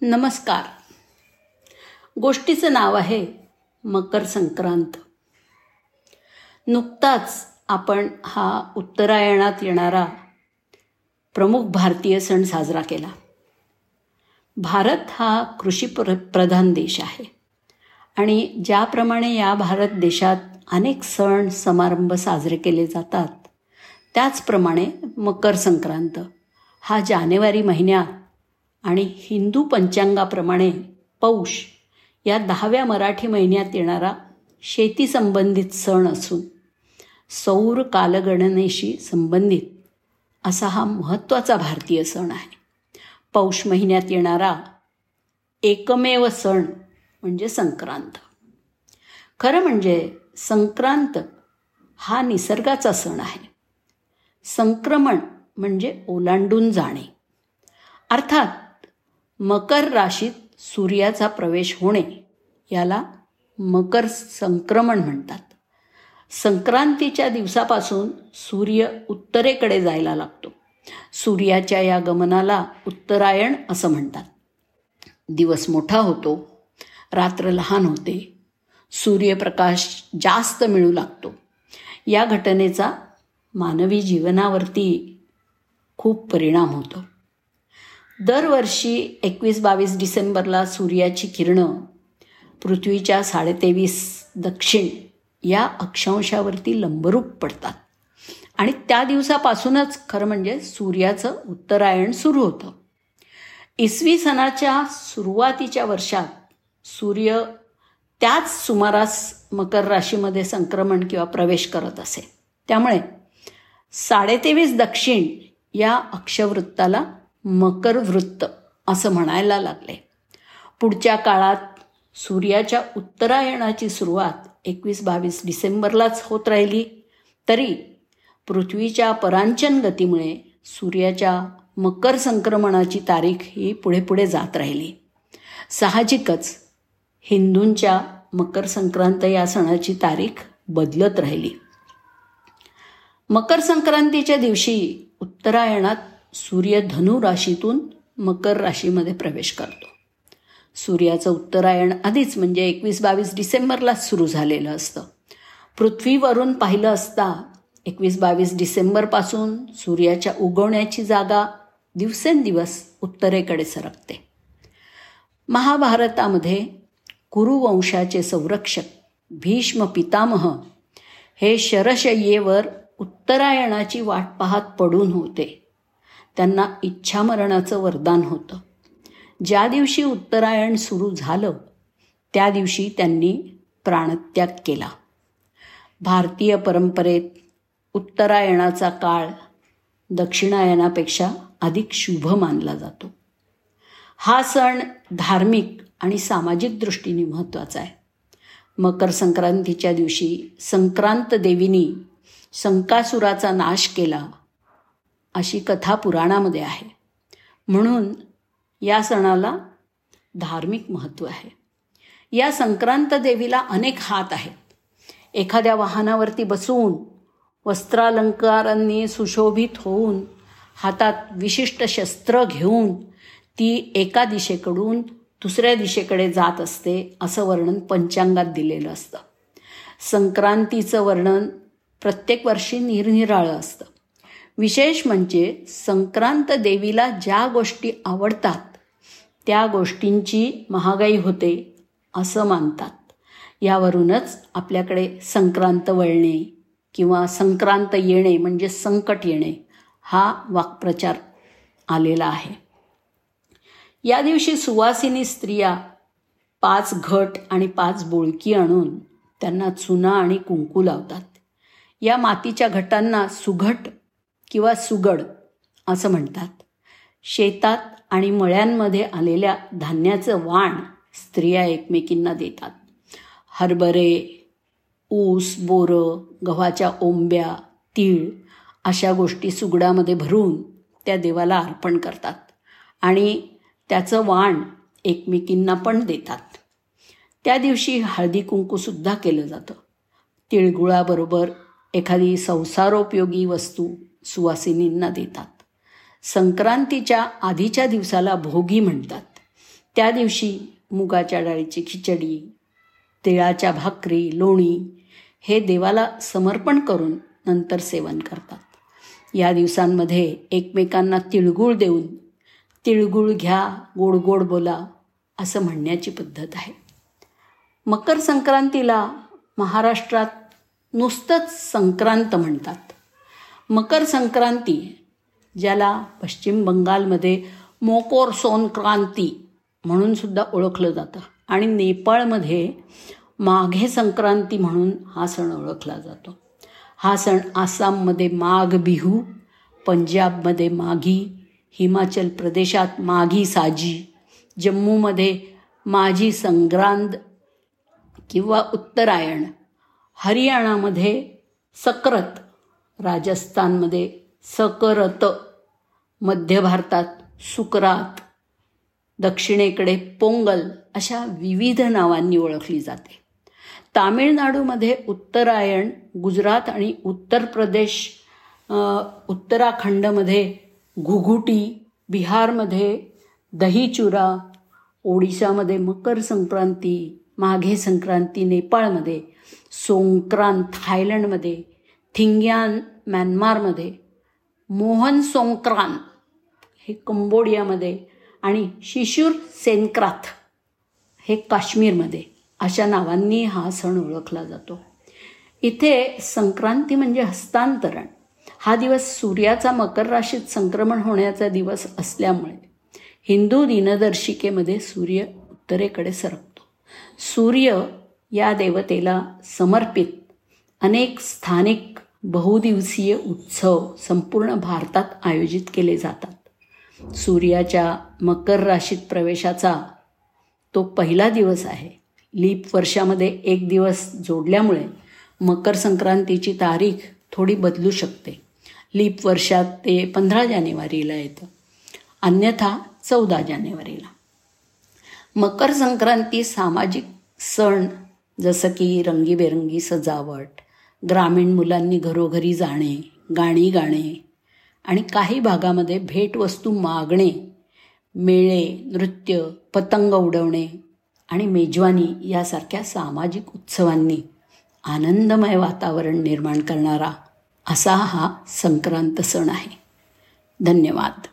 नमस्कार. गोष्टीचं नाव आहे मकर संक्रांत. नुकताच आपण हा उत्तरायणात येणारा प्रमुख भारतीय सण साजरा केला. भारत हा कृषी प्र प्रधान देश आहे. आणि ज्याप्रमाणे या भारत देशात अनेक सण समारंभ साजरे केले जातात त्याचप्रमाणे मकर संक्रांत हा जानेवारी महिन्यात आणि हिंदू पंचांगाप्रमाणे पौष या दहाव्या मराठी महिन्यात येणारा शेतीसंबंधित सण असून सौर कालगणनेशी संबंधित असा हा महत्त्वाचा भारतीय सण आहे. पौष महिन्यात येणारा एकमेव सण म्हणजे संक्रांत. खरं म्हणजे संक्रांत हा निसर्गाचा सण आहे. संक्रमण म्हणजे ओलांडून जाणे. अर्थात मकर राशीत सूर्याचा प्रवेश होणे याला मकर संक्रमण म्हणतात. संक्रांतीच्या दिवसापासून सूर्य उत्तरेकडे जायला लागतो. सूर्याच्या या गमनाला उत्तरायण असं म्हणतात. दिवस मोठा होतो रात्र लहान होते सूर्यप्रकाश जास्त मिळू लागतो. या घटनेचा मानवी जीवनावरती खूप परिणाम होतो. दरवर्षी एकवीस बावीस डिसेंबरला सूर्याची किरणं पृथ्वीच्या साडेतेवीस दक्षिण या अक्षांशावरती लंबरूप पडतात. आणि त्या दिवसापासूनच खरं म्हणजे सूर्याचं उत्तरायण सुरू होतं. इसवी सणाच्या सुरुवातीच्या वर्षात सूर्य त्याच सुमारास मकर राशीमध्ये संक्रमण किंवा प्रवेश करत असे. त्यामुळे साडेतेवीस दक्षिण या अक्षवृत्ताला मकर वृत्त असं म्हणायला लागले. पुढच्या काळात सूर्याच्या उत्तरायणाची सुरुवात एकवीस बावीस डिसेंबरलाच होत राहिली. तरी पृथ्वीच्या परांचन गतीमुळे सूर्याच्या मकर संक्रमणाची तारीख ही पुढे पुढे जात राहिली. साहजिकच हिंदूंच्या मकर संक्रांत या सणाची तारीख बदलत राहिली. मकर संक्रांतीच्या दिवशी उत्तरायणात सूर्य धनु राशीतून मकर राशीमध्ये प्रवेश करतो. सूर्याचं उत्तरायण आधीच म्हणजे एकवीस बावीस डिसेंबरलाच सुरू झालेलं असतं. पृथ्वीवरून पाहिलं असता एकवीस बावीस डिसेंबरपासून सूर्याच्या उगवण्याची जागा दिवसेंदिवस उत्तरेकडे सरकते. महाभारतामध्ये कुरुवंशाचे संरक्षक भीष्म पितामह हे शरशय्येवर उत्तरायणाची वाट पाहत पडून होते. त्यांना इच्छामरणाचं वरदान होतं. ज्या दिवशी उत्तरायण सुरू झालं त्या दिवशी त्यांनी प्राणत्याग केला. भारतीय परंपरेत उत्तरायणाचा काळ दक्षिणायनापेक्षा अधिक शुभ मानला जातो. हा सण धार्मिक आणि सामाजिक दृष्टीने महत्त्वाचा आहे. मकर संक्रांतीच्या दिवशी संक्रांत देवीनी संकासुराचा नाश केला. अशी कथा पुराणामध्ये आहे. म्हणून या सणाला धार्मिक महत्त्व आहे. या संक्रांत देवीला अनेक हात आहेत. एखाद्या वाहनावरती बसून वस्त्रालंकारांनी सुशोभित होऊन हातात विशिष्ट शस्त्र घेऊन ती एका दिशेकडून दुसऱ्या दिशेकडे जात असते असं वर्णन पंचांगात दिलेलं असतं. संक्रांतीचं वर्णन प्रत्येक वर्षी निरनिराळं असतं. विशेष म्हणजे संक्रांत देवीला ज्या गोष्टी आवडतात त्या गोष्टींची महागाई होते असं मानतात. यावरूनच आपल्याकडे संक्रांत वळणे किंवा संक्रांत येणे म्हणजे संकट येणे हा वाक्प्रचार आलेला आहे. या दिवशी सुवासिनी स्त्रिया पाच घट आणि पाच बोळकी आणून त्यांना चुना आणि कुंकू लावतात. या मातीच्या घटांना सुघट किंवा सुगड असं म्हणतात. शेतात आणि मळ्यांमध्ये आलेल्या धान्याचं वाण स्त्रिया एकमेकींना देतात. हरभरे ऊस बोरं गव्हाच्या ओंब्या तीळ अशा गोष्टी सुगडामध्ये भरून त्या देवाला अर्पण करतात आणि त्याचं वाण एकमेकींना पण देतात. त्या दिवशी हळदी कुंकूसुद्धा केलं जातं. तिळगुळाबरोबर एखादी संसारोपयोगी वस्तू सुवासिनींना देतात. संक्रांतीच्या आधीच्या दिवसाला भोगी म्हणतात. त्या दिवशी मुगाच्या डाळीची खिचडी तिळाच्या भाकरी लोणी हे देवाला समर्पण करून नंतर सेवन करतात. या दिवसांमध्ये एकमेकांना तिळगुळ देऊन तिळगुळ घ्या गोड गोड बोला असं म्हणण्याची पद्धत आहे. मकर संक्रांतीला महाराष्ट्रात नुसतंच संक्रांत म्हणतात. मकर संक्रांती ज्याला पश्चिम बंगालमध्ये मोकोर सोनक्रांती म्हणून सुद्धा ओळखलं जातं. आणि नेपाळमध्ये माघे संक्रांती म्हणून हा सण ओळखला जातो. हा सण आसाममध्ये माघ बिहू पंजाबमध्ये माघी हिमाचल प्रदेशात माघी साजी जम्मूमध्ये माझी संक्रांत किंवा उत्तरायण हरियाणामध्ये सकरत राजस्थानमध्ये सकरत मध्य भारतात सुकरात दक्षिणेकडे पोंगल अशा विविध नावांनी ओळखली जाते. तामिळनाडूमध्ये उत्तरायण गुजरात आणि उत्तर प्रदेश उत्तराखंडमध्ये घुघुटी बिहारमध्ये दहीचुरा ओडिशामध्ये मकर संक्रांती माघे संक्रांती नेपाळमध्ये सोंक्रांत थायलंडमध्ये थिंग्यान म्यानमारमध्ये मोहन सोंक्रान हे कंबोडियामध्ये आणि शिशूर सेनक्राथ हे काश्मीरमध्ये. अशा नावांनी हा सण ओळखला जातो. इथे संक्रांती म्हणजे हस्तांतरण. हा दिवस सूर्याचा मकर राशीत संक्रमण होण्याचा दिवस असल्यामुळे हिंदू दिनदर्शिकेमध्ये सूर्य उत्तरेकडे सरकतो. सूर्य या देवतेला समर्पित अनेक स्थानिक बहुदिवसीय उत्सव संपूर्ण भारतात आयोजित केले जातात. सूर्याच्या मकर राशीत प्रवेशाचा तो पहिला दिवस आहे. लीप वर्षामध्ये एक दिवस जोडल्यामुळे मकर संक्रांतीची तारीख थोडी बदलू शकते. लीप वर्षात ते पंधरा जानेवारीला येतं. अन्यथा चौदा जानेवारीला. मकर संक्रांती सामाजिक सण जसं की रंगीबेरंगी सजावट ग्रामीण मुलांनी घरोघरी जाणे गाणी गाणे आणि काही भागामध्ये भेटवस्तू मागणे मेळे नृत्य पतंग उडवणे आणि मेजवानी यासारख्या सामाजिक उत्सवांनी आनंदमय वातावरण निर्माण करणारा असा हा संक्रांत सण आहे. धन्यवाद.